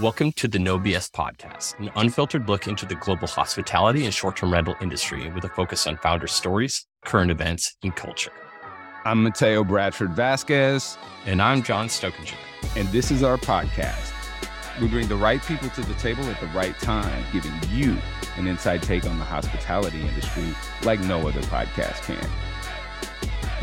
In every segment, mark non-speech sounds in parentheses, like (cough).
Welcome to the No BS podcast, an unfiltered look into the global hospitality and short term rental industry with a focus on founder stories, current events, and culture. I'm Mateo Bradford Vasquez. And I'm John Stokinger. And this is our podcast. We bring the right people to the table at the right time, giving you an inside take on the hospitality industry like no other podcast can.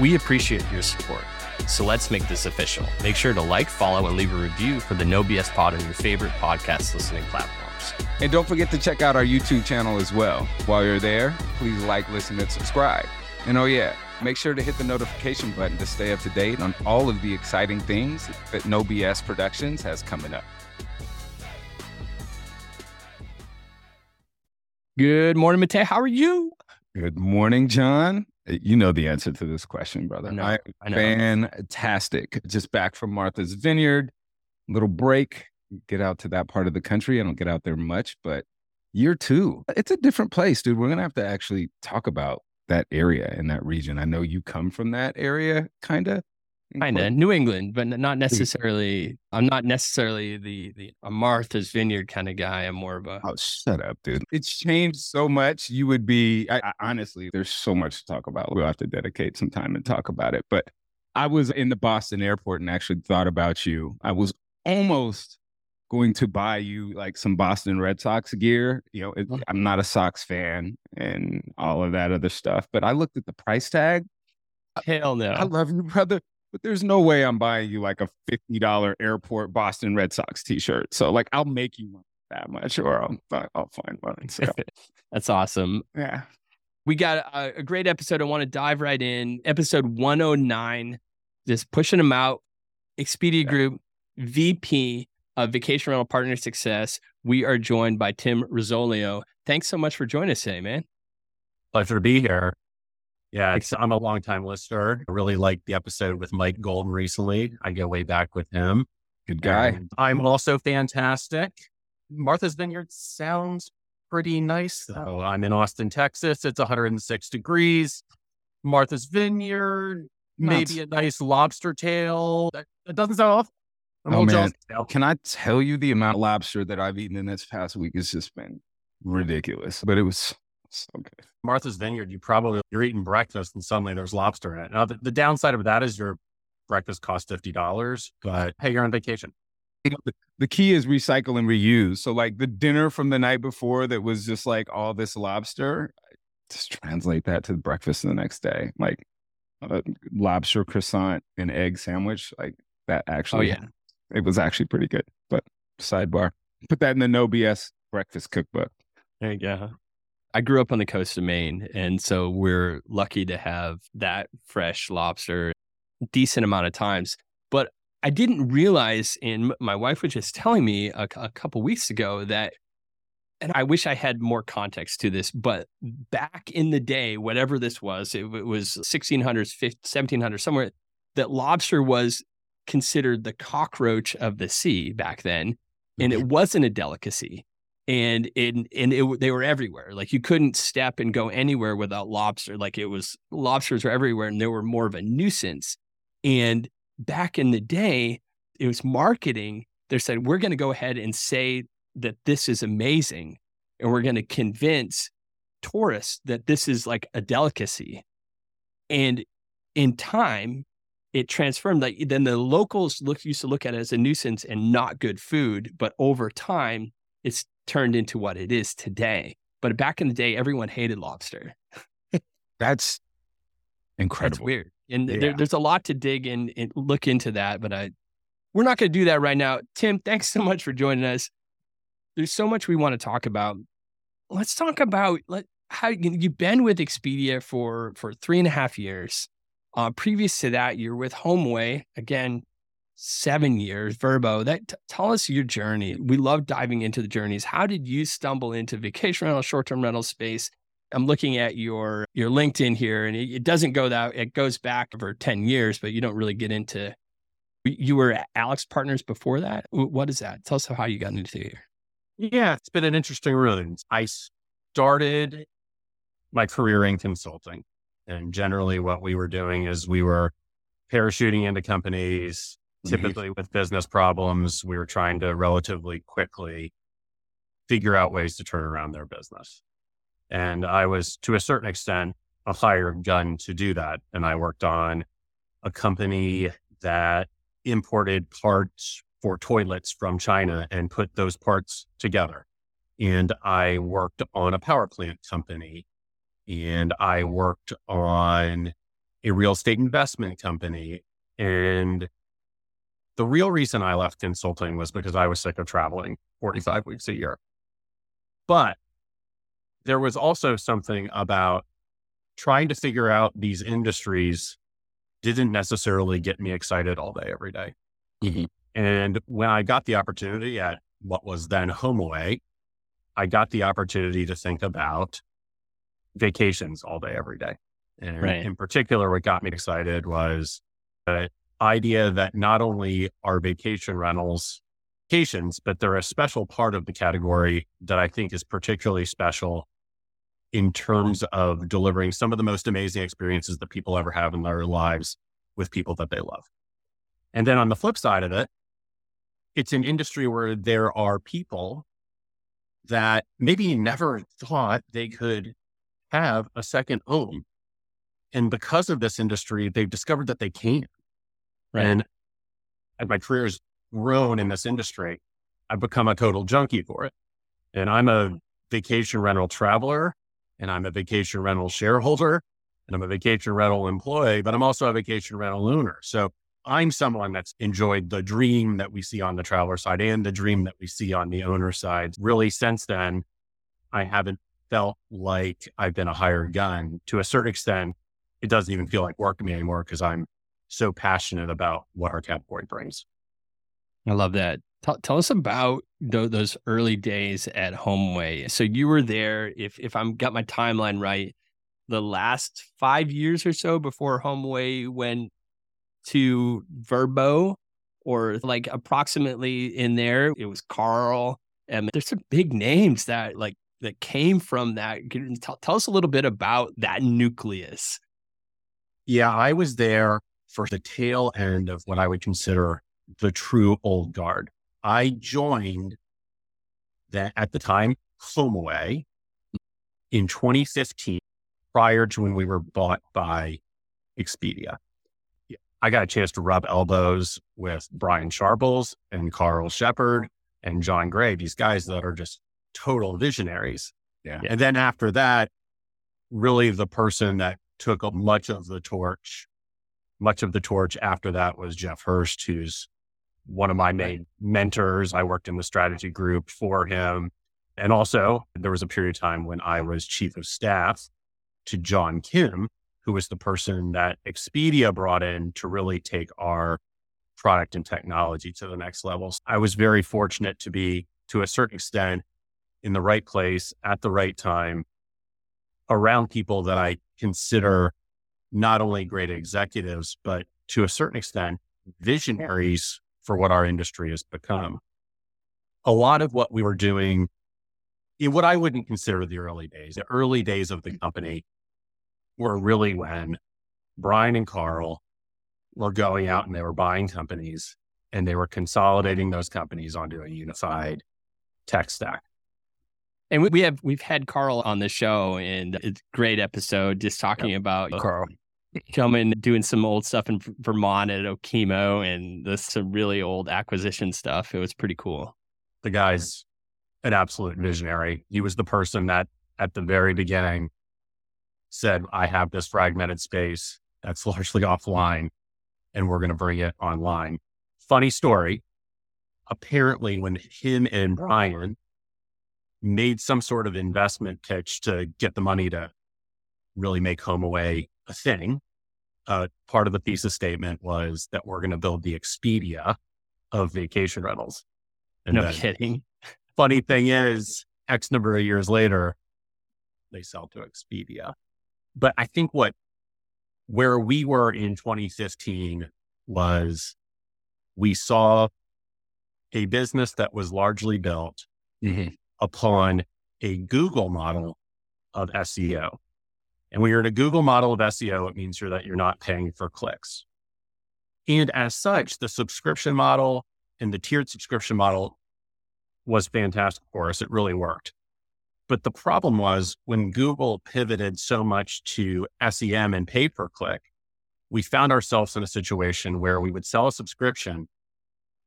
We appreciate your support. So let's make this official. Make sure to like, follow, and leave a review for the No BS Pod on your favorite podcast listening platforms. And don't forget to check out our YouTube channel as well. While you're there, please like, listen, and subscribe. And oh, yeah, make sure to hit the notification button to stay up to date on all of the exciting things that No BS Productions has coming up. Good morning, Mateo. How are you? Good morning, John. Eh, you know the answer to this question, brother. I know. I, I know. fantastic. Just back from Martha's Vineyard, little break. Get out to that part of the country. I don't get out there much, but year two, it's a different place, dude. We're gonna have to actually talk about that area in that region. I know you come from that area, kind of. Kind of New England, but not necessarily. I'm not necessarily the the a Martha's Vineyard kind of guy. I'm more of a. Oh, shut up, dude. It's changed so much. You would be, I, I, honestly, there's so much to talk about. We'll have to dedicate some time and talk about it. But I was in the Boston airport and actually thought about you. I was almost going to buy you like some Boston Red Sox gear. You know, it, oh. I'm not a Sox fan and all of that other stuff, but I looked at the price tag. Hell no. I love you, brother. But there's no way I'm buying you like a $50 airport Boston Red Sox t-shirt. So like I'll make you one that much or I'll, I'll find one. So (laughs) That's awesome. yeah. We got a, a great episode. I want to dive right in. Episode 109, just pushing them out. Expedia Yeah. Group, VP of Vacation Rental Partner Success. We are joined by Tim Rosolio. Thanks so much for joining us today, man. Pleasure to be here. Yeah, I'm a longtime listener. I really liked the episode with Mike Golden recently. I go way back with him. Good guy. And I'm also fantastic. Martha's Vineyard sounds pretty nice, though. I'm in Austin, Texas. It's 106 degrees. Martha's Vineyard, maybe a nice lobster tail. That, that doesn't sound off. I'm Oh, man. Can I tell you the amount of lobster that I've eaten in this past week has just been ridiculous, but it was (laughs) good. Martha's Vineyard, you probably you're eating breakfast and suddenly there's lobster in it. Now the, the downside of that is your breakfast costs fifty dollars, but hey, you're on vacation. You know, The, the key is recycle and reuse. So like the dinner from the night before that was just like all this lobster, just translate that to the breakfast the next day. Like a lobster croissant and egg sandwich, like that actually. Oh, actually yeah. it was actually pretty good. But sidebar, put that in the no BS breakfast cookbook. There you go. I grew up on the coast of Maine, and so we're lucky to have that fresh lobster decent amount of times. But I didn't realize, and my wife was just telling me a, a couple weeks ago that, and I wish I had more context to this, but back in the day, whatever this was, it, it was 1600s, 1700s, somewhere, that lobster was considered the cockroach of the sea back then, and it mm-hmm. wasn't a delicacy and and and it, they were everywhere. Like you couldn't step and go anywhere without lobster. Like it was lobsters were everywhere, and they were more of a nuisance. And back in the day, it was marketing. They said we're going to go ahead and say that this is amazing, and we're going to convince tourists that this is like a delicacy. And in time, it transformed. Like then the locals look used to look at it as a nuisance and not good food, but over time, it's turned into what it is today. But back in the day, everyone hated lobster. That's incredible. That's weird. And Yeah. there, there's a lot to dig in and look into that, but I we're not going to do that right now. Tim, thanks so much for joining us. There's so much we want to talk about. Let's talk about let, how you, you've been with Expedia for for three and a half years. Uh, previous to that, you're with HomeAway again, seven years. Vrbo. That t- tell us your journey. We love diving into the journeys. How did you stumble into vacation rental, short term rental space? I'm looking at your your LinkedIn here, and it, it doesn't go that it goes back over ten years, but you don't really get into. You were AlixPartners before that. What is that? Tell us how you got into here. Yeah, it's been an interesting road. I started my career in consulting. And generally, what we were doing is we were parachuting into companies, Mm-hmm. Typically, with business problems, we were trying to relatively quickly figure out ways to turn around their business. And I was, to a certain extent, a hired gun to do that. And I worked on a company that imported parts for toilets from China and put those parts together. And I worked on a power plant company and I worked on a real estate investment company. And the real reason I left consulting was because I was sick of traveling 45 weeks a year. But there was also something about trying to figure out these industries didn't necessarily get me excited all day, every day. Mm-hmm. And when I got the opportunity at what was then HomeAway, I got the opportunity to think about vacations all day, every day. And right. in particular, what got me excited was the idea that not only are vacation rentals vacations, but they're a special part of the category that I think is particularly special in terms of delivering some of the most amazing experiences that people ever have in their lives with people that they love. And then on the flip side of it, it's an industry where there are people that maybe never thought they could have a second home. And because of this industry, they've discovered that they can. Right. And as my career has grown in this industry, I've become a total junkie for it. And I'm a hmm. vacation rental traveler and I'm a vacation rental shareholder and I'm a vacation rental employee, but I'm also a vacation rental owner. So I'm someone that's enjoyed the dream that we see on the traveler side and the dream that we see on the owner side. Really, since then, I haven't felt like I've been a hired gun. To a certain extent, it doesn't even feel like work to me anymore because I'm so passionate about what our category brings. I love that. Tell, tell us about th- those early days at HomeAway. So you were there, if if I'm got my timeline right, the last five years or so before HomeAway went to Vrbo, or like approximately in there, it was Carl. And there's some big names that like that came from that. Tell, tell us a little bit about that nucleus. Yeah, I was there for the tail end of what I would consider the true old guard. I joined that at the time HomeAway in 2015, prior to when we were bought by Expedia. I got a chance to rub elbows with Brian Sharples and Carl Shepherd and John Gray, these guys that are just total visionaries. Yeah. And then after that, really the person that took up much of the torch, much of the torch after that was Jeff Hurst, who's one of my main mentors. I worked in the strategy group for him. And also, there was a period of time when I was chief of staff to John Kim, who was the person that Expedia brought in to really take our product and technology to the next levels. I was very fortunate to be, to a certain extent, in the right place at the right time around people that I consider not only great executives, but to a certain extent, visionaries for what our industry has become. A lot of what we were doing in what I wouldn't consider the early days, the early days of the mm-hmm. company were really when Brian and Carl were going out and they were buying companies and they were consolidating those companies onto a unified tech stack. And we have we've had Carl on the show and it's a great episode just talking yep. about Carl coming doing some old stuff in Vermont at Okemo and this some really old acquisition stuff. It was pretty cool. The guy's an absolute visionary. He was the person that at the very beginning said, I have this fragmented space that's (laughs) largely offline and we're going to bring it online. Funny story. Apparently, when him and Brian made some sort of investment pitch to get the money to really make HomeAway a thing, uh, part of the thesis statement was that we're going to build the Expedia of vacation rentals. And no then, kidding. Funny thing is, X number of years later, they sell to Expedia. But I think what where we were in 2015 was we saw a business that was largely built mm-hmm. upon a Google model of SEO. And when you're in a Google model of SEO, it means you're that you're not paying for clicks. And as such, the subscription model and the tiered subscription model was fantastic for us. It really worked. But the problem was when Google pivoted so much to SEM and pay per click, we found ourselves in a situation where we would sell a subscription,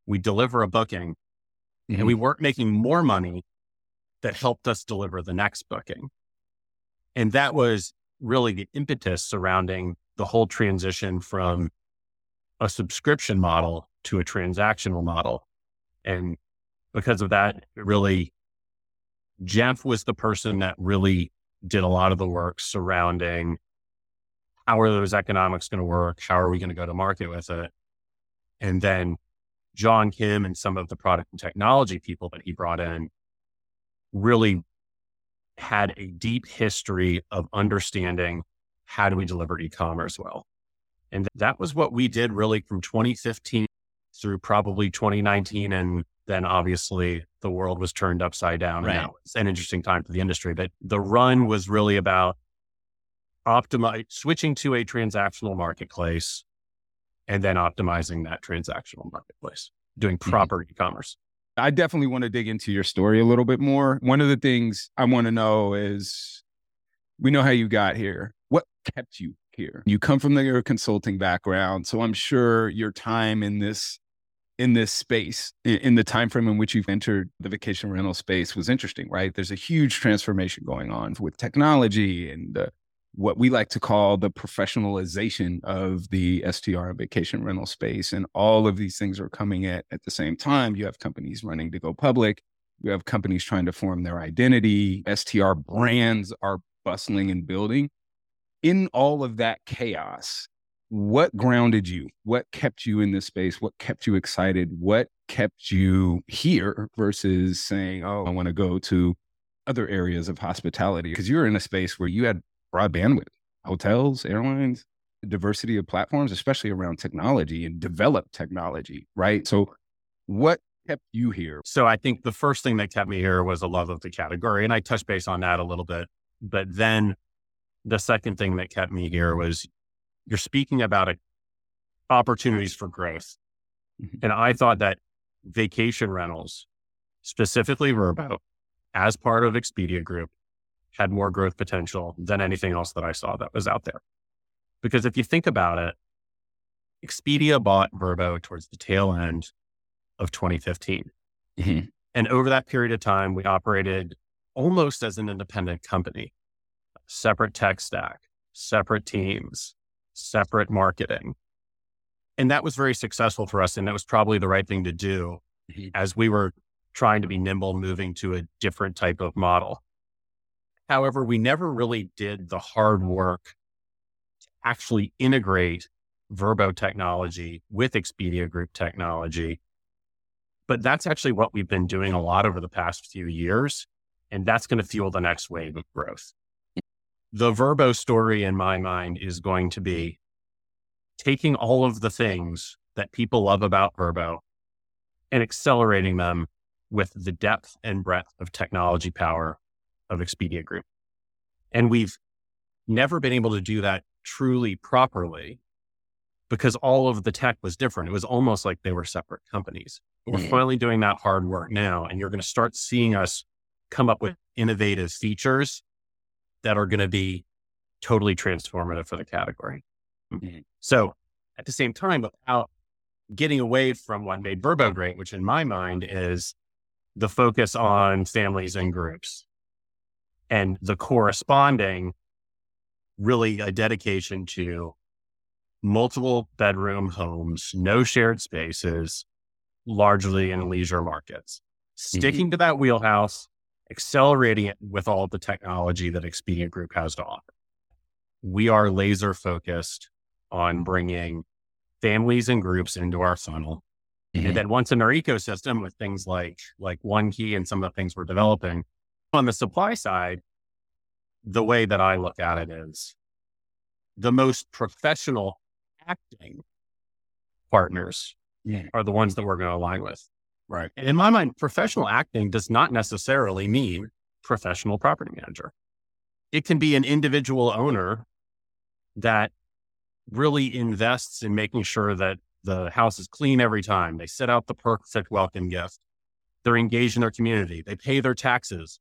we deliver a booking, mm-hmm. and we weren't making more money that helped us deliver the next booking. And that was really the impetus surrounding the whole transition from a subscription model to a transactional model. And because of that, really, Jeff was the person that really did a lot of the work surrounding how are those economics going to work? How are we going to go to market with it? And then John Kim and some of the product and technology people that he brought in really had a deep history of understanding how do we deliver e-commerce well. And that was what we did really from 2015 through probably 2019. And then obviously the world was turned upside down. Right. And it's an interesting time for the industry. But the run was really about optimize switching to a transactional marketplace and then optimizing that transactional marketplace, doing mm-hmm. proper mm-hmm. e-commerce. I definitely want to dig into your story a little bit more. One of the things I want to know is we know how you got here. What kept you here? You come from the consulting background, so I'm sure your time in this in this space in the time frame in which you've entered the vacation rental space was interesting, right? There's a huge transformation going on with technology and the what we like to call the professionalization of the STR vacation rental space. And all of these things are coming at at the same time. You have companies running to go public. You have companies trying to form their identity. STR brands are bustling and building. In all of that chaos, what grounded you? What kept you in this space? What kept you excited? What kept you here versus saying, oh, I want to go to other areas of hospitality? Because you're in a space where you had broad bandwidth, hotels, airlines, diversity of platforms, especially around technology and developed technology, right? So, what kept you here? So, I think the first thing that kept me here was a love of the category. And I touched base on that a little bit. But then the second thing that kept me here was you're speaking about a, opportunities for growth. Mm-hmm. And I thought that vacation rentals, specifically Vrbo, as part of Expedia Group, had more growth potential than anything else that I saw that was out there. Because if you think about it, Expedia bought Vrbo towards the tail end of 2015. Mm-hmm. And over that period of time, we operated almost as an independent company, separate tech stack, separate teams, separate marketing. And that was very successful for us. And that was probably the right thing to do mm-hmm. as we were trying to be nimble, moving to a different type of model. However, we never really did the hard work to actually integrate Vrbo technology with Expedia Group technology. But that's actually what we've been doing a lot over the past few years. And that's going to fuel the next wave of growth. The Vrbo story in my mind is going to be taking all of the things that people love about Vrbo and accelerating them with the depth and breadth of technology power of Expedia Group. And we've never been able to do that truly properly because all of the tech was different. It was almost like they were separate companies. We're mm-hmm. finally doing that hard work now, and you're going to start seeing us come up with innovative features that are going to be totally transformative for the category. Mm-hmm. So at the same time, without getting away from what made Vrbo great, which in my mind is the focus on families and groups and the corresponding really a dedication to multiple bedroom homes, no shared spaces, largely in leisure markets. Sticking mm-hmm. to that wheelhouse, accelerating it with all of the technology that Expedia Group has to offer. We are laser focused on bringing families and groups into our funnel. Mm-hmm. And then once in our ecosystem with things like like One Key and some of the things we're developing, on the supply side, the way that I look at it is the most professional acting partners yeah. are the ones that we're going to align with. Right. And in my mind, professional acting does not necessarily mean professional property manager. It can be an individual owner that really invests in making sure that The house is clean every time. They set out the perfect welcome gift. They're engaged in their community. They pay their taxes.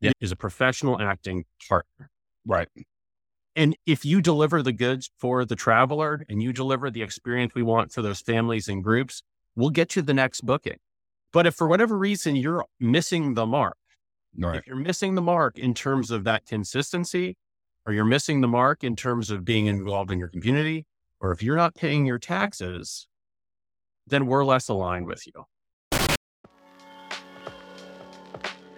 Yeah. Is a professional acting partner. Right. And if you deliver the goods for the traveler and you deliver the experience we want for those families and groups, we'll get you the next booking. But if for whatever reason you're missing the mark, Right. if you're missing the mark in terms of that consistency, or you're missing the mark in terms of being involved in your community, or if you're not paying your taxes, then we're less aligned with you.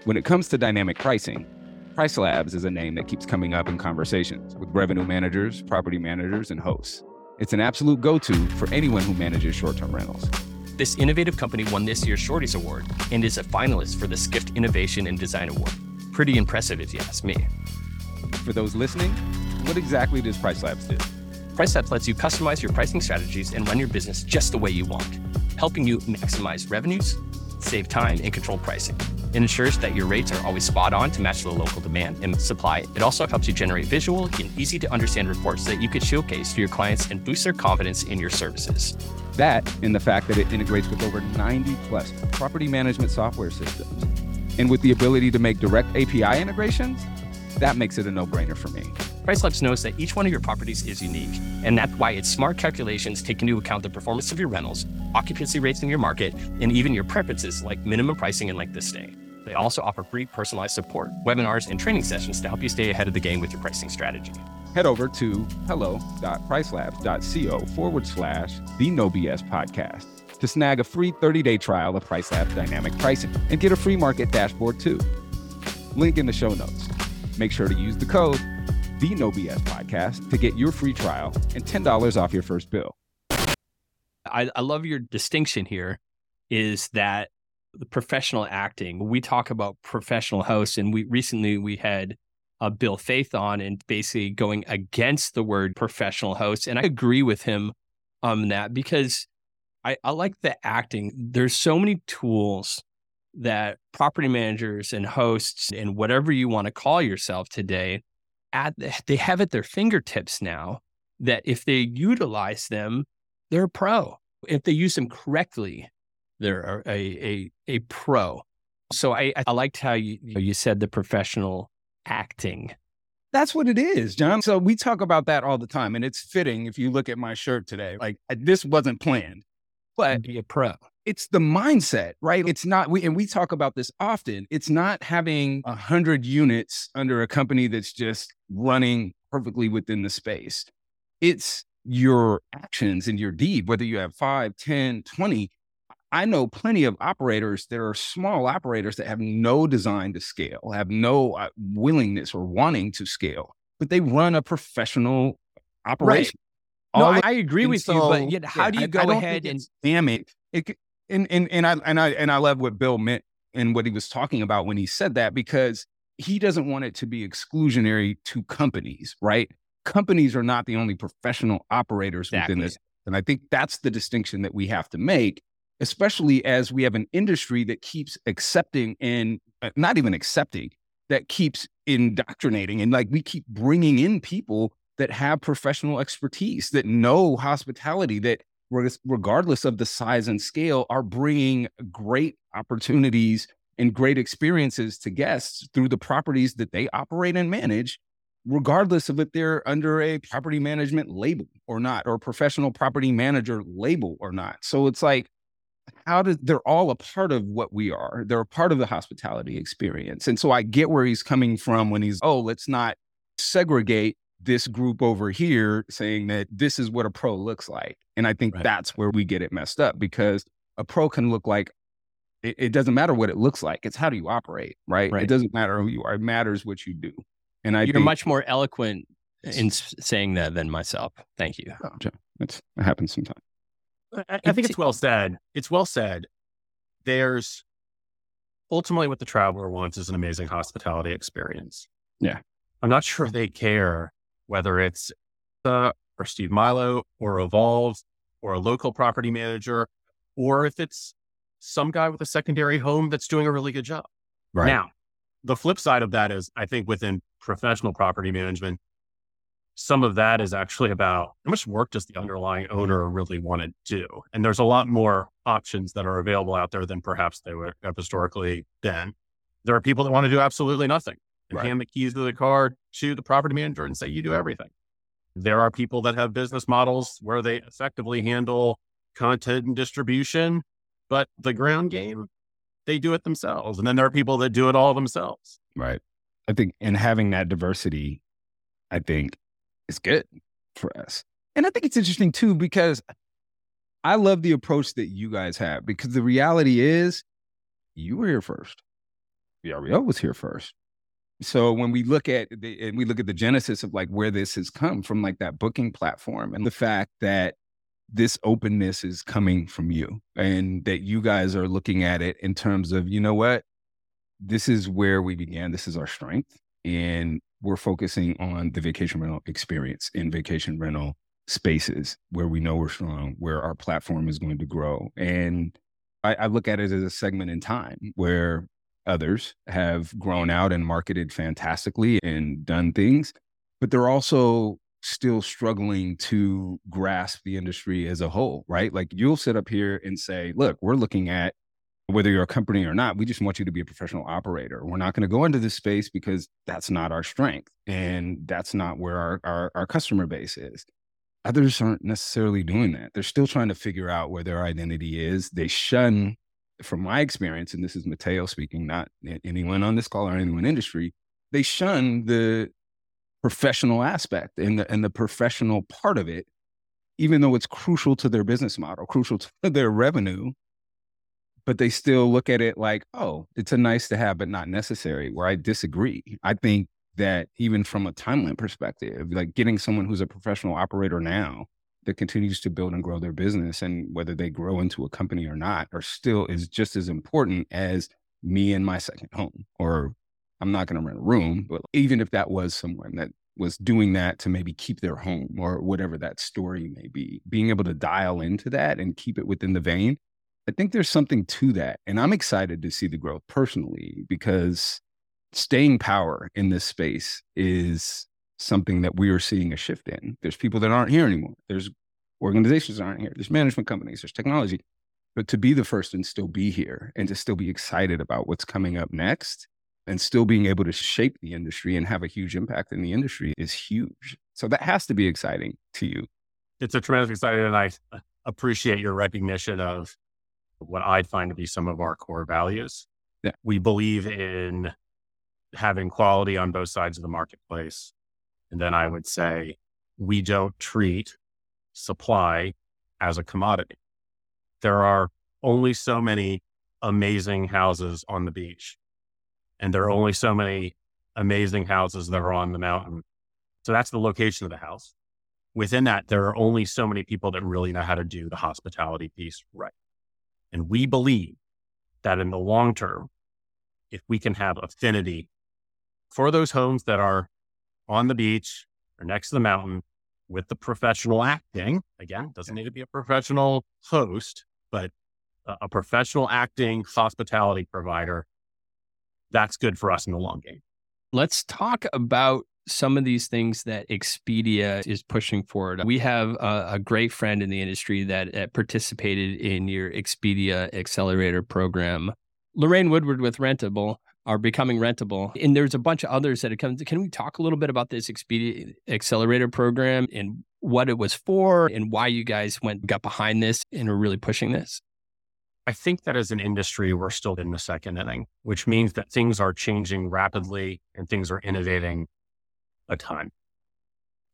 When it comes to dynamic pricing, PriceLabs is a name that keeps coming up in conversations with revenue managers, property managers, and hosts. It's an absolute go to for anyone who manages short term rentals. This innovative company won this year's Shorties Award and is a finalist for the Skift Innovation and Design Award. Pretty impressive, if you ask me. For those listening, what exactly does PriceLabs do? PriceLabs lets you customize your pricing strategies and run your business just the way you want, helping you maximize revenues, save time, and control pricing. It ensures that your rates are always spot on to match the local demand and supply. It also helps you generate visual and easy to understand reports that you could showcase to your clients and boost their confidence in your services. That and the fact that it integrates with over 90 plus property management software systems. And with the ability to make direct API integrations, that makes it a no brainer for me. PriceLabs knows that each one of your properties is unique, and that's why its smart calculations take into account the performance of your rentals, occupancy rates in your market, and even your preferences like minimum pricing and length of stay. They also offer free personalized support, webinars, and training sessions to help you stay ahead of the game with your pricing strategy. Head over to hello.pricelabs.co forward slash the No BS podcast to snag a free 30 day trial of PriceLabs dynamic pricing and get a free market dashboard too. Link in the show notes. Make sure to use the code the No BS podcast to get your free trial and $10 off your first bill. I, I love your distinction here is that the professional acting, we talk about professional hosts, and we recently we had uh, Bill Faith on and basically going against the word professional host. And I agree with him on that because I, I like the acting. There's so many tools that property managers and hosts and whatever you want to call yourself today, at they have at their fingertips now that if they utilize them, they're a pro. If they use them correctly, they're a a, a pro. So I, I liked how you you said the professional acting. That's what it is, John. So we talk about that all the time. And it's fitting if you look at my shirt today. Like this wasn't planned, but Be a pro. it's the mindset, right? It's not we and we talk about this often. It's not having a hundred units under a company that's just running perfectly within the space. It's your actions and your deed, whether you have five, 10, 20. I know plenty of operators that are small operators that have no design to scale, have no uh, willingness or wanting to scale, but they run a professional operation. No, I, I agree with you, but yet how yeah, do you I go don't ahead and damn it? it and, and and I and I and I love what Bill meant and what he was talking about when he said that because he doesn't want it to be exclusionary to companies, right? Companies are not the only professional operators Exactly. within this, and I think that's the distinction that we have to make, especially as we have an industry that keeps accepting and uh, not even accepting that keeps indoctrinating and like we keep bringing in people that have professional expertise that know hospitality that regardless of the size and scale are bringing great opportunities and great experiences to guests through the properties that they operate and manage regardless of if they're under a property management label or not or professional property manager label or not. So it's like how does they're all a part of what we are. They're a part of the hospitality experience. And so i get where he's coming from when he's oh let's not segregate this group over here saying that this is what a pro looks like. And i think Right. that's where we get it messed up because a pro can look like it, it doesn't matter what it looks like it's how do you operate right? Right. it doesn't matter who you are it matters what you do and i you're think much more eloquent in saying that than myself. Thank you. John, it's, it happens sometimes I, I think it's well said. It's well said. There's ultimately what the traveler wants is an amazing hospitality experience. Yeah. I'm not sure they care whether it's the or Steve Milo or Evolve or a local property manager or if it's some guy with a secondary home that's doing a really good job. Right. Now, the flip side of that is I think within professional property management, some of that is actually about how much work does the underlying owner really want to do? And there's a lot more options that are available out there than perhaps they would have historically been. There are people that want to do absolutely nothing and Right. hand the keys to the car to the property manager and say, you do everything. There are people that have business models where they effectively handle content and distribution, but the ground game, they do it themselves. And then there are people that do it all themselves. Right. I think, and having that diversity, I think is good for us. And I think it's interesting too, because I love the approach that you guys have because the reality is you were here first. VRBO was here first. So when we look at the, and we look at the genesis of like where this has come from, like that booking platform and the fact that this openness is coming from you and that you guys are looking at it in terms of, you know what? This is where we began. This is our strength. And we're focusing on the vacation rental experience in vacation rental spaces where we know we're strong, where our platform is going to grow. And I, I look at it as a segment in time where others have grown out and marketed fantastically and done things, but they're also still struggling to grasp the industry as a whole, right? Like you'll sit up here and say, look, we're looking at whether you're a company or not, we just want you to be a professional operator. We're not going to go into this space because that's not our strength and that's not where our, our, our customer base is. Others aren't necessarily doing that. They're still trying to figure out where their identity is. They shun, from my experience, and this is Mateo speaking, not anyone on this call or anyone in industry, they shun the professional aspect and the, and the professional part of it, even though it's crucial to their business model, crucial to (laughs) their revenue but they still look at it like, oh, it's a nice to have, but not necessary. Where I disagree. I think that even from a timeline perspective, like getting someone who's a professional operator now that continues to build and grow their business and whether they grow into a company or not, are still is just as important as me and my second home. Or I'm not going to rent a room, but even if that was someone that was doing that to maybe keep their home or whatever that story may be, being able to dial into that and keep it within the vein I think there's something to that. And I'm excited to see the growth personally because staying power in this space is something that we are seeing a shift in. There's people that aren't here anymore. There's organizations that aren't here. There's management companies, there's technology. But to be the first and still be here and to still be excited about what's coming up next and still being able to shape the industry and have a huge impact in the industry is huge. So that has to be exciting to you. It's a tremendous exciting, and I uh, appreciate your recognition of what I'd find to be some of our core values. Yeah. We believe in having quality on both sides of the marketplace. And then I would say we don't treat supply as a commodity. There are only so many amazing houses on the beach, and there are only so many amazing houses that are on the mountain. So that's the location of the house. Within that, there are only so many people that really know how to do the hospitality piece right. And we believe that in the long term, if we can have affinity for those homes that are on the beach or next to the mountain with the professional acting, again, doesn't need to be a professional host, but a, a professional acting hospitality provider, that's good for us in the long game. Let's talk about some of these things that Expedia is pushing forward. We have a, a great friend in the industry that uh, participated in your Expedia Accelerator program. Lorraine Woodward with Rentable are becoming rentable. And there's a bunch of others that have come. Can we talk a little bit about this Expedia Accelerator program and what it was for and why you guys went got behind this and are really pushing this? I think that as an industry, we're still in the second inning, which means that things are changing rapidly and things are innovating a ton.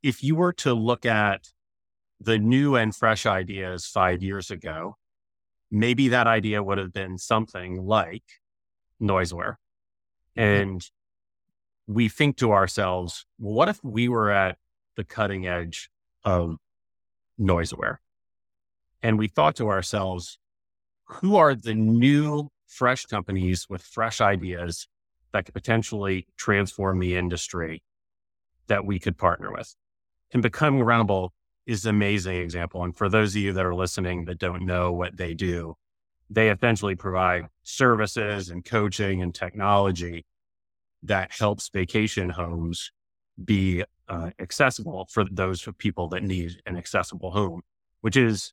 If you were to look at the new and fresh ideas five years ago, maybe that idea would have been something like NoiseAware. Mm-hmm. And we think to ourselves, well, what if we were at the cutting edge of NoiseAware? And we thought to ourselves, who are the new fresh companies with fresh ideas that could potentially transform the industry that we could partner with? And Becoming Rentable is an amazing example. And for those of you that are listening that don't know what they do, they essentially provide services and coaching and technology that helps vacation homes be uh, accessible for those people that need an accessible home, which is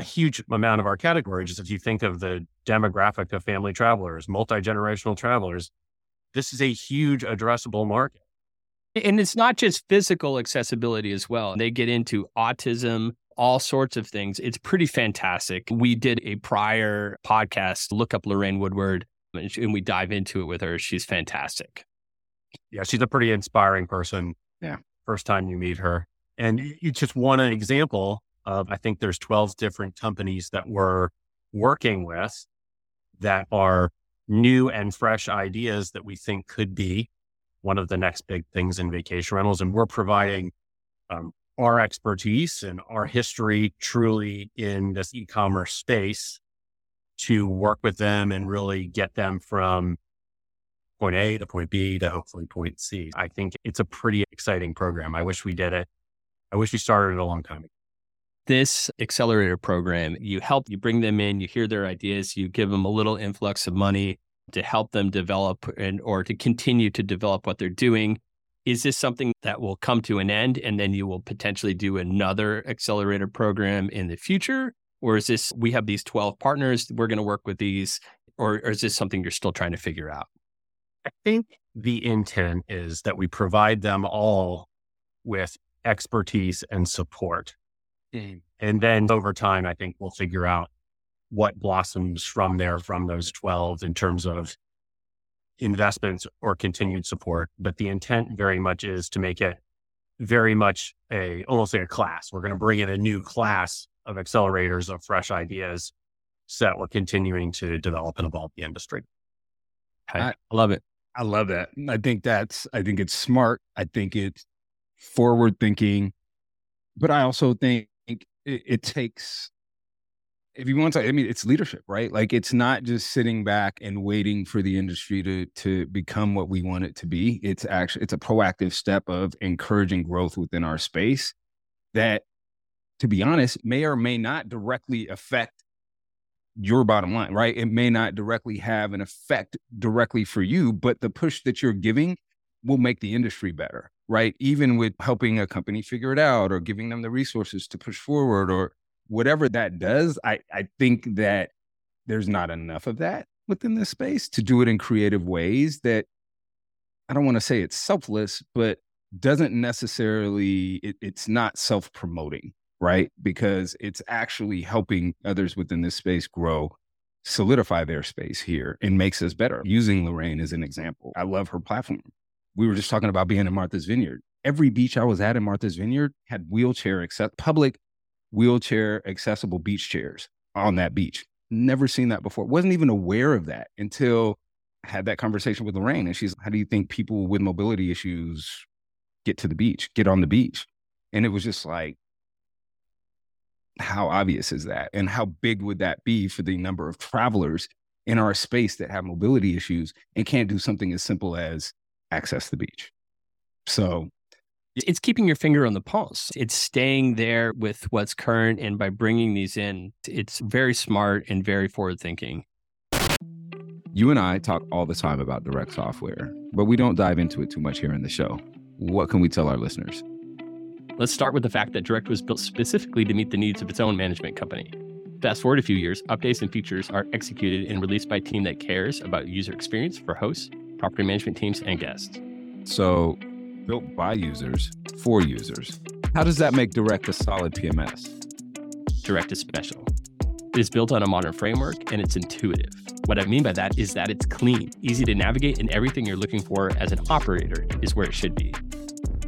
a huge amount of our category. Just if you think of the demographic of family travelers, multi generational travelers, this is a huge addressable market. And it's not just physical accessibility as well. They get into autism, all sorts of things. It's pretty fantastic. We did a prior podcast, look up Lorraine Woodward, and we dive into it with her. She's fantastic. Yeah, she's a pretty inspiring person. Yeah. First time you meet her. And it's just one an example of, I think there's 12 different companies that we're working with that are new and fresh ideas that we think could be one of the next big things in vacation rentals. And we're providing um, our expertise and our history truly in this e commerce space to work with them and really get them from point A to point B to hopefully point C. I think it's a pretty exciting program. I wish we did it. I wish we started it a long time ago. This accelerator program, you help, you bring them in, you hear their ideas, you give them a little influx of money to help them develop and or to continue to develop what they're doing. Is this something that will come to an end and then you will potentially do another accelerator program in the future? Or is this, we have these 12 partners, we're going to work with these, or, or is this something you're still trying to figure out? I think the intent is that we provide them all with expertise and support. Mm. And then over time, I think we'll figure out what blossoms from there from those 12 in terms of investments or continued support. But the intent very much is to make it very much a almost like a class. We're going to bring in a new class of accelerators of fresh ideas so that we're continuing to develop and evolve the industry. I, I love it. I love that. I think that's, I think it's smart. I think it's forward thinking, but I also think it, it takes if you want to, I mean, it's leadership, right? Like it's not just sitting back and waiting for the industry to to become what we want it to be. It's actually it's a proactive step of encouraging growth within our space that, to be honest, may or may not directly affect your bottom line, right? It may not directly have an effect directly for you, but the push that you're giving will make the industry better, right? Even with helping a company figure it out or giving them the resources to push forward or whatever that does, I, I think that there's not enough of that within this space to do it in creative ways that I don't want to say it's selfless, but doesn't necessarily, it, it's not self promoting, right? Because it's actually helping others within this space grow, solidify their space here, and makes us better. Using Lorraine as an example, I love her platform. We were just talking about being in Martha's Vineyard. Every beach I was at in Martha's Vineyard had wheelchair accept public wheelchair accessible beach chairs on that beach. Never seen that before. Wasn't even aware of that until I had that conversation with Lorraine. And she's, how do you think people with mobility issues get to the beach, get on the beach? And it was just like, how obvious is that? And how big would that be for the number of travelers in our space that have mobility issues and can't do something as simple as access the beach? So it's keeping your finger on the pulse. It's staying there with what's current. And by bringing these in, it's very smart and very forward thinking. You and I talk all the time about direct software, but we don't dive into it too much here in the show. What can we tell our listeners? Let's start with the fact that Direct was built specifically to meet the needs of its own management company. Fast forward a few years, updates and features are executed and released by a team that cares about user experience for hosts, property management teams, and guests. So, built by users for users. How does that make Direct a solid PMS? Direct is special. It is built on a modern framework and it's intuitive. What I mean by that is that it's clean, easy to navigate, and everything you're looking for as an operator is where it should be.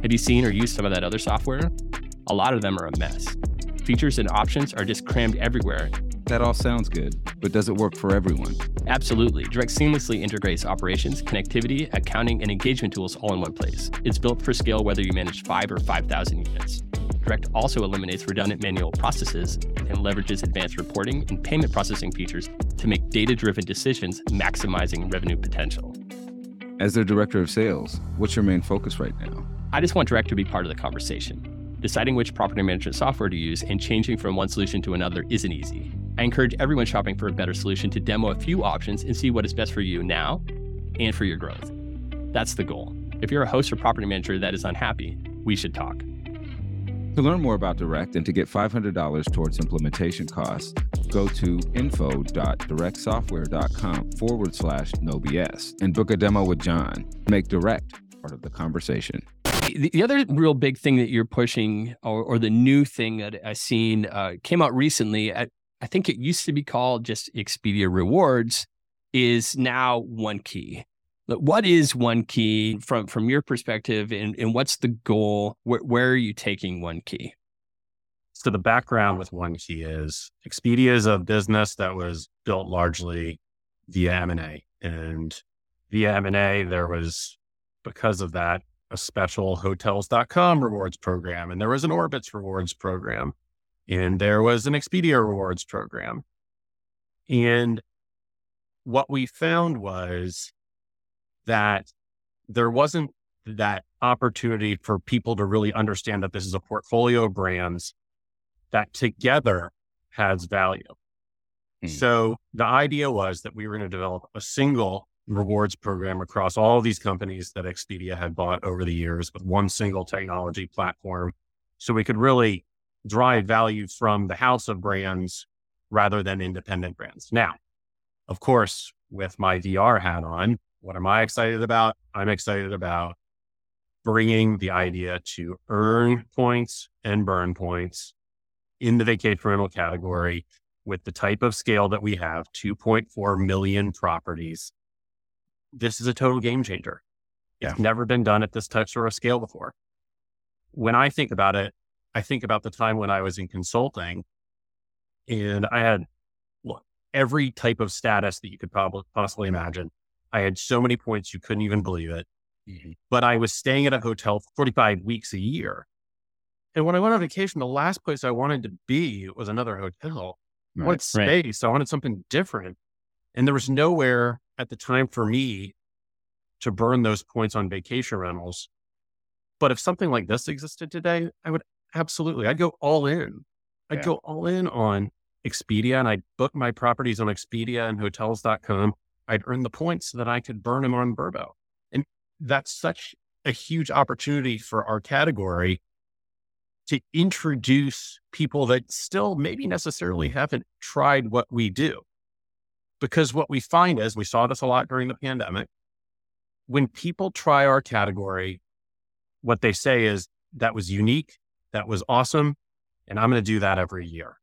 Have you seen or used some of that other software? A lot of them are a mess. Features and options are just crammed everywhere, that all sounds good, but does it work for everyone? Absolutely. Direct seamlessly integrates operations, connectivity, accounting, and engagement tools all in one place. It's built for scale whether you manage 5 or 5,000 units. Direct also eliminates redundant manual processes and leverages advanced reporting and payment processing features to make data driven decisions, maximizing revenue potential. As their director of sales, what's your main focus right now? I just want Direct to be part of the conversation. Deciding which property management software to use and changing from one solution to another isn't easy. I encourage everyone shopping for a better solution to demo a few options and see what is best for you now and for your growth. That's the goal. If you're a host or property manager that is unhappy, we should talk. To learn more about Direct and to get $500 towards implementation costs, go to info.directsoftware.com forward slash no BS and book a demo with John. Make Direct part of the conversation. The, the other real big thing that you're pushing, or, or the new thing that I've seen, uh, came out recently. At, I think it used to be called just Expedia Rewards, is now One Key. What is One Key from from your perspective, and, and what's the goal? Where, where are you taking One Key? So the background with One Key is Expedia is a business that was built largely via M&A. And via M&A, there was, because of that, a special hotels.com rewards program. And there was an Orbitz rewards program. And there was an Expedia rewards program. And what we found was that there wasn't that opportunity for people to really understand that this is a portfolio of brands that together has value. Mm. So the idea was that we were going to develop a single rewards program across all these companies that Expedia had bought over the years with one single technology platform. So we could really drive value from the house of brands rather than independent brands. Now, of course, with my VR hat on, what am I excited about? I'm excited about bringing the idea to earn points and burn points in the vacation rental category with the type of scale that we have 2.4 million properties. This is a total game changer. Yeah. It's never been done at this type sort of scale before. When I think about it, I think about the time when I was in consulting and I had look, every type of status that you could probably possibly imagine I had so many points you couldn't even believe it. Mm-hmm. But I was staying at a hotel 45 weeks a year. And when I went on vacation, the last place I wanted to be was another hotel. Right. I wanted space. Right. I wanted something different. And there was nowhere at the time for me to burn those points on vacation rentals. But if something like this existed today, I would absolutely, I'd go all in. I'd yeah. go all in on Expedia and I'd book my properties on Expedia and hotels.com I'd earn the points so that I could burn them on Vrbo. And that's such a huge opportunity for our category to introduce people that still maybe necessarily haven't tried what we do. Because what we find is we saw this a lot during the pandemic. When people try our category, what they say is that was unique, that was awesome, and I'm going to do that every year.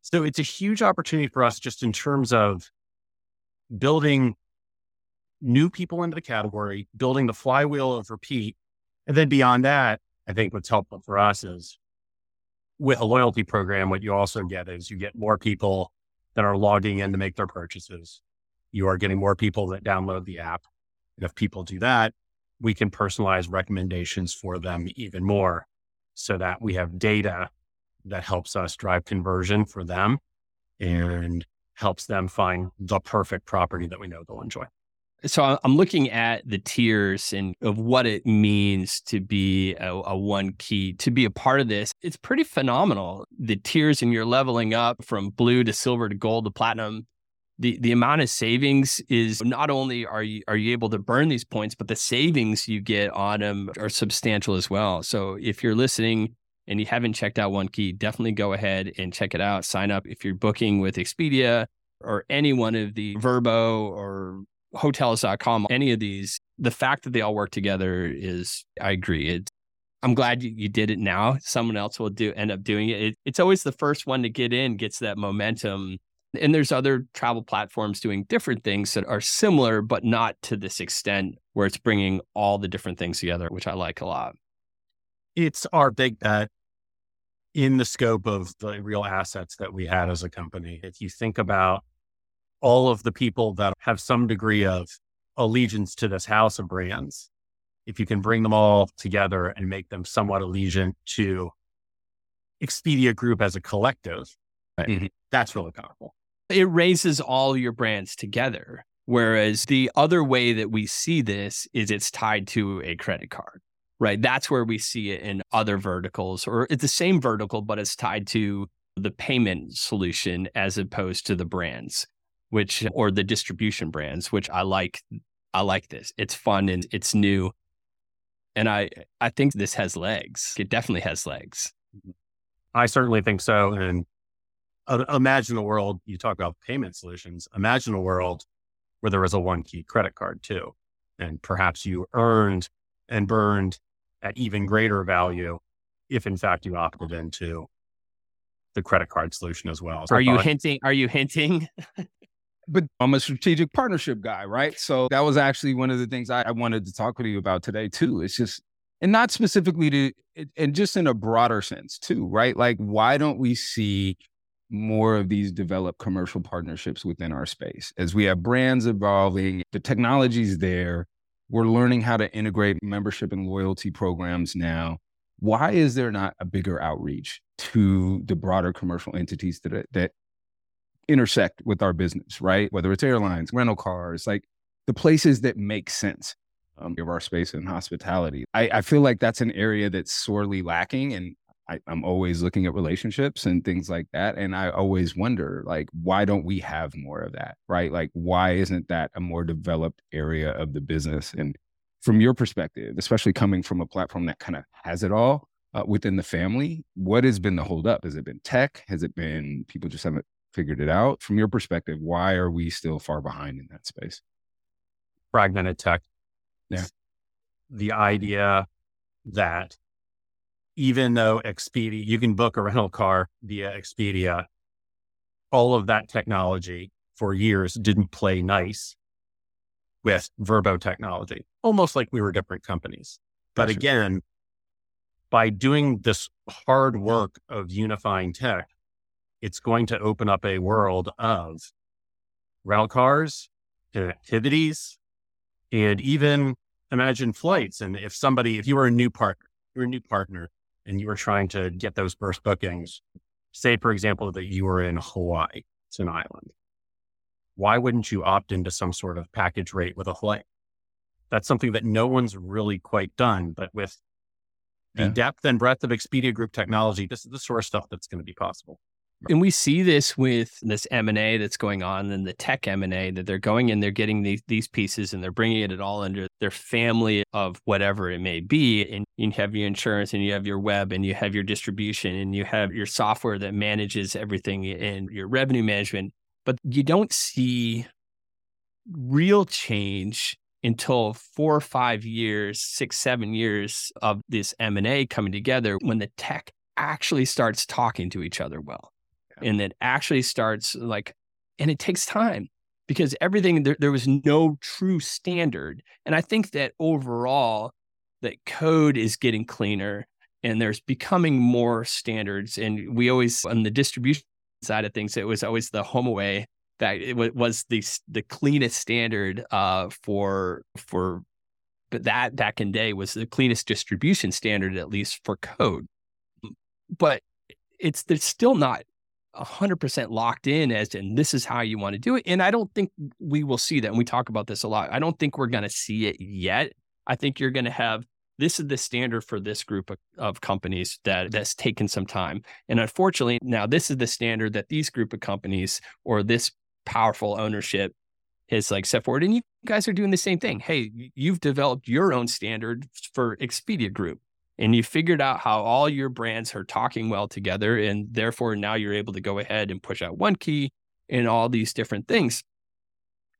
So it's a huge opportunity for us just in terms of building new people into the category, building the flywheel of repeat. And then beyond that, I think what's helpful for us is with a loyalty program, what you also get is you get more people that are logging in to make their purchases. You are getting more people that download the app. And if people do that, we can personalize recommendations for them even more so that we have data that helps us drive conversion for them and helps them find the perfect property that we know they'll enjoy. So I'm looking at the tiers and of what it means to be a, a, one key, to be a part of this. It's pretty phenomenal. The tiers and you're leveling up from blue to silver to gold to platinum. The the amount of savings is not only are you are you able to burn these points, but the savings you get on them are substantial as well. So if you're listening and you haven't checked out One Key, definitely go ahead and check it out. Sign up if you're booking with Expedia or any one of the Vrbo or hotels.com, any of these. The fact that they all work together is, I agree. It's, I'm glad you, you did it now. Someone else will do end up doing it. it. It's always the first one to get in gets that momentum. And there's other travel platforms doing different things that are similar, but not to this extent where it's bringing all the different things together, which I like a lot it's our big bet in the scope of the real assets that we had as a company. If you think about all of the people that have some degree of allegiance to this house of brands, if you can bring them all together and make them somewhat allegiant to Expedia Group as a collective, mm-hmm. that's really powerful. It raises all your brands together. Whereas the other way that we see this is it's tied to a credit card right? That's where we see it in other verticals, or it's the same vertical, but it's tied to the payment solution as opposed to the brands, which or the distribution brands, which I like. I like this. It's fun and it's new. And I, I think this has legs. It definitely has legs. Mm-hmm. I certainly think so. And Uh, uh, imagine a world, you talk about payment solutions, imagine a world where there was a one key credit card too. And perhaps you earned and burned at even greater value if in fact you opted into the credit card solution as well. So are you hinting? Are you hinting? but I'm a strategic partnership guy, right? So that was actually one of the things I, I wanted to talk with you about today too. It's just, and not specifically to, and just in a broader sense too, right? Like, why don't we see more of these developed commercial partnerships within our space as we have brands evolving, the technology's there. We're learning how to integrate membership and loyalty programs now. Why is there not a bigger outreach to the broader commercial entities that, that intersect with our business, right? Whether it's airlines, rental cars, like the places that make sense um, of our space and hospitality. I, I feel like that's an area that's sorely lacking. And I, I'm always looking at relationships and things like that. And I always wonder, like, why don't we have more of that? Right. Like, why isn't that a more developed area of the business? And from your perspective, especially coming from a platform that kind of has it all uh, within the family, what has been the holdup? Has it been tech? Has it been people just haven't figured it out? From your perspective, why are we still far behind in that space? Fragmented tech. Yeah. The idea that even though Expedia, you can book a rental car via Expedia, all of that technology for years didn't play nice with Vrbo technology, almost like we were different companies. But gotcha. again, by doing this hard work of unifying tech, it's going to open up a world of rental cars, activities, and even imagine flights. And if somebody, if you were a new partner, you're a new partner, and you were trying to get those first bookings, say, for example, that you were in Hawaii, it's an island. Why wouldn't you opt into some sort of package rate with a flight? That's something that no one's really quite done. But with the yeah. depth and breadth of Expedia Group technology, this is the sort of stuff that's going to be possible. And we see this with this M and A that's going on, and the tech M and A that they're going in, they're getting these these pieces, and they're bringing it all under their family of whatever it may be. And you have your insurance, and you have your web, and you have your distribution, and you have your software that manages everything, and your revenue management. But you don't see real change until four or five years, six, seven years of this M and A coming together when the tech actually starts talking to each other well and it actually starts like, and it takes time because everything there, there was no true standard. And I think that overall, that code is getting cleaner and there's becoming more standards. And we always on the distribution side of things, it was always the HomeAway that it was the the cleanest standard uh, for for that back in day was the cleanest distribution standard at least for code. But it's there's still not 100% locked in as in this is how you want to do it. And I don't think we will see that. And we talk about this a lot. I don't think we're going to see it yet. I think you're going to have this is the standard for this group of, of, companies that that's taken some time. And unfortunately, now this is the standard that these group of companies or this powerful ownership has like set forward. And you guys are doing the same thing. Hey, you've developed your own standard for Expedia Group and you figured out how all your brands are talking well together and therefore now you're able to go ahead and push out one key and all these different things.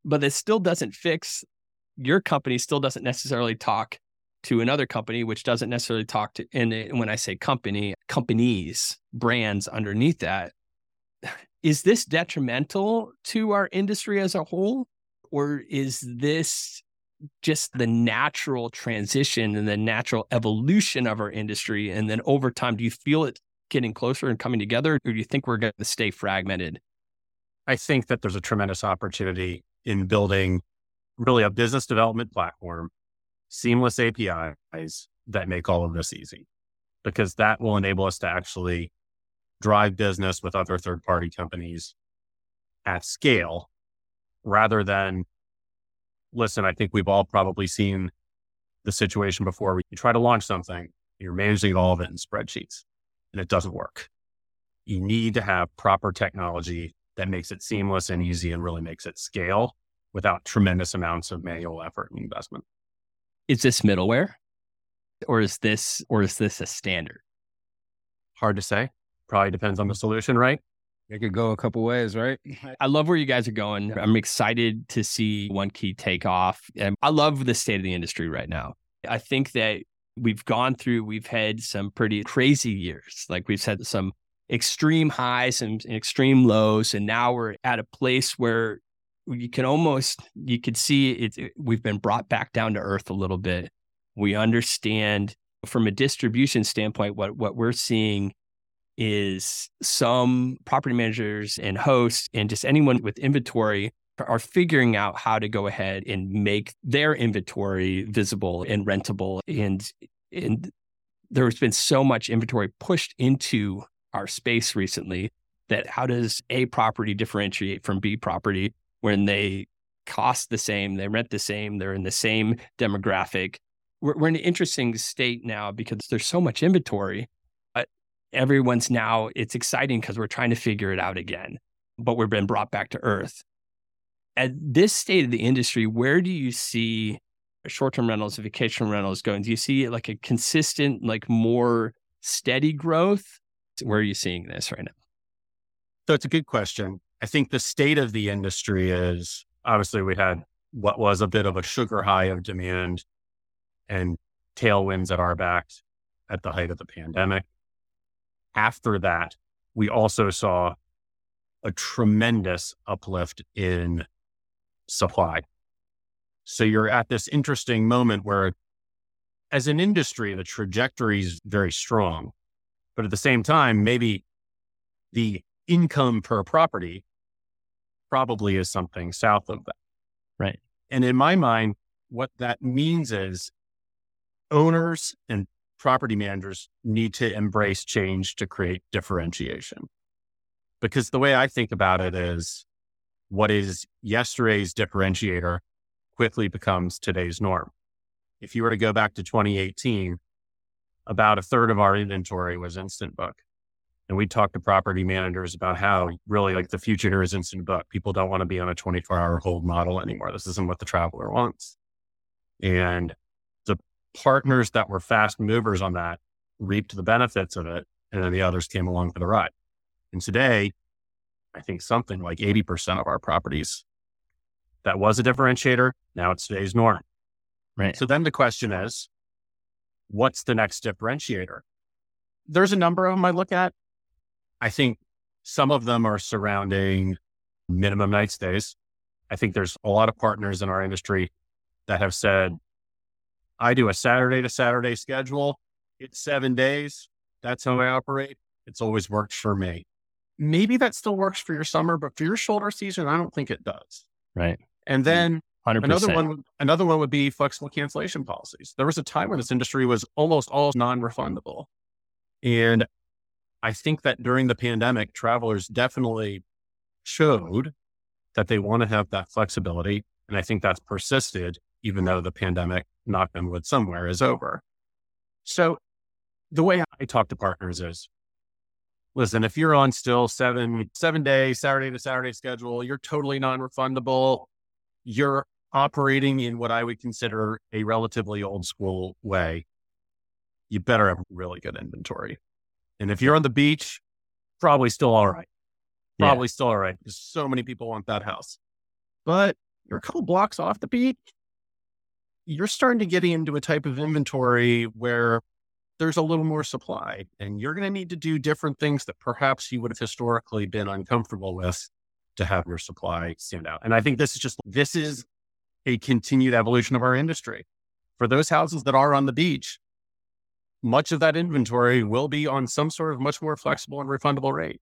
But it still doesn't fix your company still doesn't necessarily talk to another company which doesn't necessarily talk to and when i say company companies brands underneath that is this detrimental to our industry as a whole or is this just the natural transition and the natural evolution of our industry? And then over time, do you feel it getting closer and coming together, or do you think we're going to stay fragmented? I think that there's a tremendous opportunity in building really a business development platform, seamless APIs that make all of this easy, because that will enable us to actually drive business with other third party companies at scale rather than listen, I think we've all probably seen the situation before. You try to launch something, you're managing all of it in spreadsheets, and it doesn't work. You need to have proper technology that makes it seamless and easy and really makes it scale without tremendous amounts of manual effort and investment. Is this middleware? or is this or is this a standard? Hard to say. Probably depends on the solution, right? It could go a couple ways, right? I love where you guys are going. I'm excited to see One Key take off. And I love the state of the industry right now. I think that we've gone through, we've had some pretty crazy years. Like we've had some extreme highs and extreme lows. And now we're at a place where you can almost, you could see it, we've been brought back down to earth a little bit. We understand from a distribution standpoint, what, what we're seeing is some property managers and hosts and just anyone with inventory are figuring out how to go ahead and make their inventory visible and rentable. And and there's been so much inventory pushed into our space recently that how does a property differentiate from b property when they cost the same they rent the same they're in the same demographic? We're, we're in an interesting state now because there's so much inventory everyone's now it's exciting because we're trying to figure it out again but we've been brought back to earth. At this state of the industry where do you see short-term rentals and vacation rentals going? Do you see like a consistent like more steady growth? Where are you seeing this right now? So it's a good question. I think the state of the industry is obviously we had what was a bit of a sugar high of demand and tailwinds at our backs at the height of the pandemic after that, we also saw a tremendous uplift in supply. So you're at this interesting moment where, as an industry, the trajectory is very strong. But at the same time, maybe the income per property probably is something south of that. Right. And in my mind, what that means is owners and property managers need to embrace change to create differentiation. Because the way I think about it is what is yesterday's differentiator quickly becomes today's norm. If you were to go back to 2018, about a third of our inventory was instant book. And we talked to property managers about how really like the future here is instant book. People don't want to be on a 24 hour hold model anymore. This isn't what the traveler wants. And partners that were fast movers on that reaped the benefits of it. And then the others came along for the ride. And today, I think something like 80% of our properties that was a differentiator. Now it's today's norm. Right. So then the question is, what's the next differentiator? There's a number of them I look at. I think some of them are surrounding minimum night stays. I think there's a lot of partners in our industry that have said, I do a Saturday to Saturday schedule. It's seven days. That's how I operate. It's always worked for me. Maybe that still works for your summer, but for your shoulder season, I don't think it does. Right. And mm, then 100%. another one, another one would be flexible cancellation policies. There was a time when this industry was almost all non-refundable, and I think that during the pandemic, travelers definitely showed that they want to have that flexibility, and I think that's persisted even though the pandemic, knock on wood, somewhere is over. So the way I talk to partners is listen, if you're on still seven, seven day, Saturday to Saturday schedule, you're totally non refundable. You're operating in what I would consider a relatively old school way. You better have really good inventory. And if you're on the beach, probably still all right. Probably yeah. still all right. Because so many people want that house. But you're a couple blocks off the beach, you're starting to get into a type of inventory where there's a little more supply and you're going to need to do different things that perhaps you would have historically been uncomfortable with to have your supply stand out. And I think this is just, this is a continued evolution of our industry. For those houses that are on the beach, much of that inventory will be on some sort of much more flexible and refundable rate.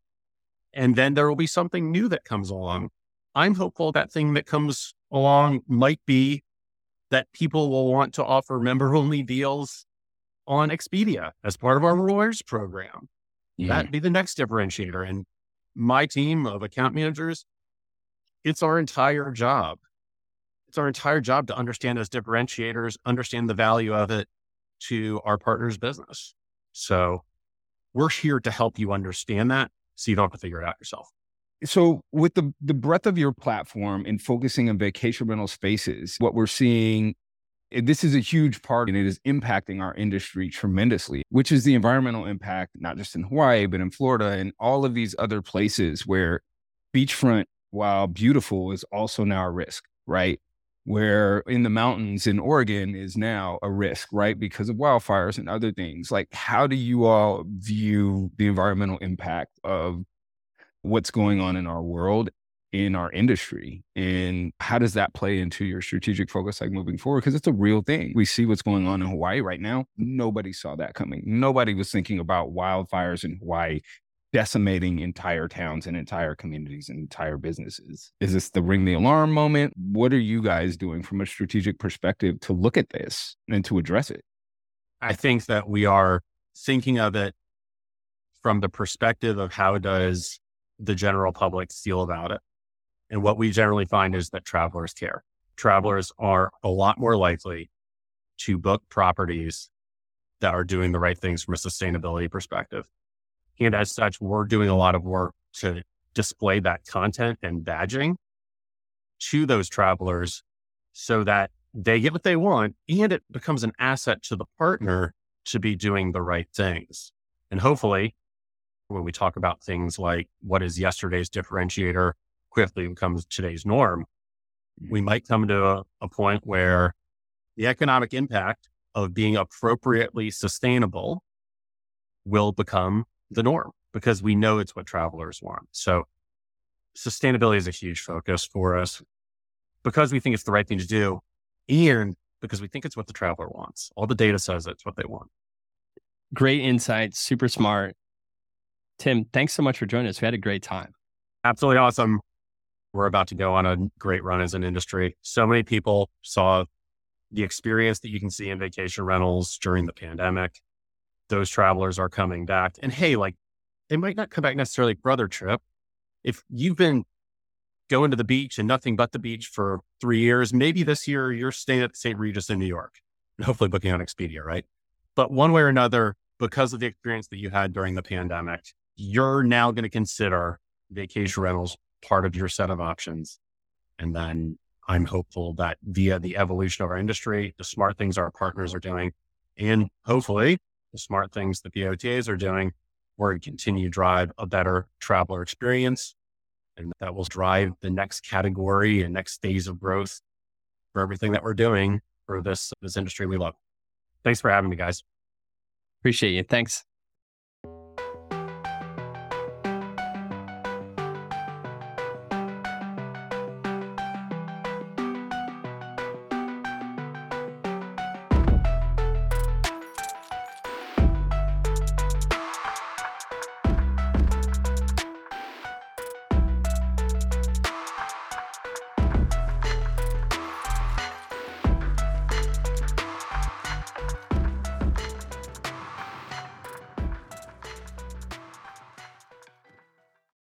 And then there will be something new that comes along. I'm hopeful that thing that comes along might be that people will want to offer member only deals on Expedia as part of our rewards program. Yeah. That'd be the next differentiator. And my team of account managers, it's our entire job. It's our entire job to understand those differentiators, understand the value of it to our partner's business. So we're here to help you understand that so you don't have to figure it out yourself so with the the breadth of your platform and focusing on vacation rental spaces what we're seeing this is a huge part and it is impacting our industry tremendously, which is the environmental impact, not just in Hawaii, but in Florida and all of these other places where beachfront, while beautiful, is also now a risk, right? Where in the mountains in Oregon is now a risk, right? Because of wildfires and other things. Like, how do you all view the environmental impact of what's going on in our world in our industry and how does that play into your strategic focus like moving forward? Because it's a real thing. We see what's going on in hawaii right now. Nobody saw that coming. Nobody was thinking about wildfires in hawaii decimating entire towns and entire communities and entire businesses. Is this the ring the alarm moment? What are you guys doing from a strategic perspective to look at this and to address it? I think that we are thinking of it from the perspective of how does the general public feel about it and what we generally find is that travelers care. Travelers are a lot more likely to book properties that are doing the right things from a sustainability perspective. And as such, we're doing a lot of work to display that content and badging to those travelers so that they get what they want and it becomes an asset to the partner to be doing the right things. And hopefully, when we talk about things like what is yesterday's differentiator quickly becomes today's norm, we mm-hmm. might come to a, a point where the economic impact of being appropriately sustainable will become the norm because we know it's what travelers want. So sustainability is a huge focus for us because we think it's the right thing to do and because we think it's what the traveler wants. All the data says it's what they want. Great insights, super smart. Tim, thanks so much for joining us. We had a great time. Absolutely awesome we're about to go on a great run as an industry. So many people saw the experience that you can see in vacation rentals during the pandemic. Those travelers are coming back. And hey, like they might not come back necessarily for trip. If you've been going to the beach and nothing but the beach for three years, maybe this year you're staying at St. Regis in New York and (laughs) hopefully booking on Expedia, right? But one way or another, because of the experience that you had during the pandemic, you're now going to consider vacation rentals part of your set of options. And then I'm hopeful that via the evolution of our industry, the smart things our partners are doing, and hopefully the smart things that the OTAs are doing, we're going to continue to drive a better traveler experience. And that will drive the next category and next phase of growth for everything that we're doing for this, this industry we love. Thanks for having me, guys. Appreciate you. Thanks.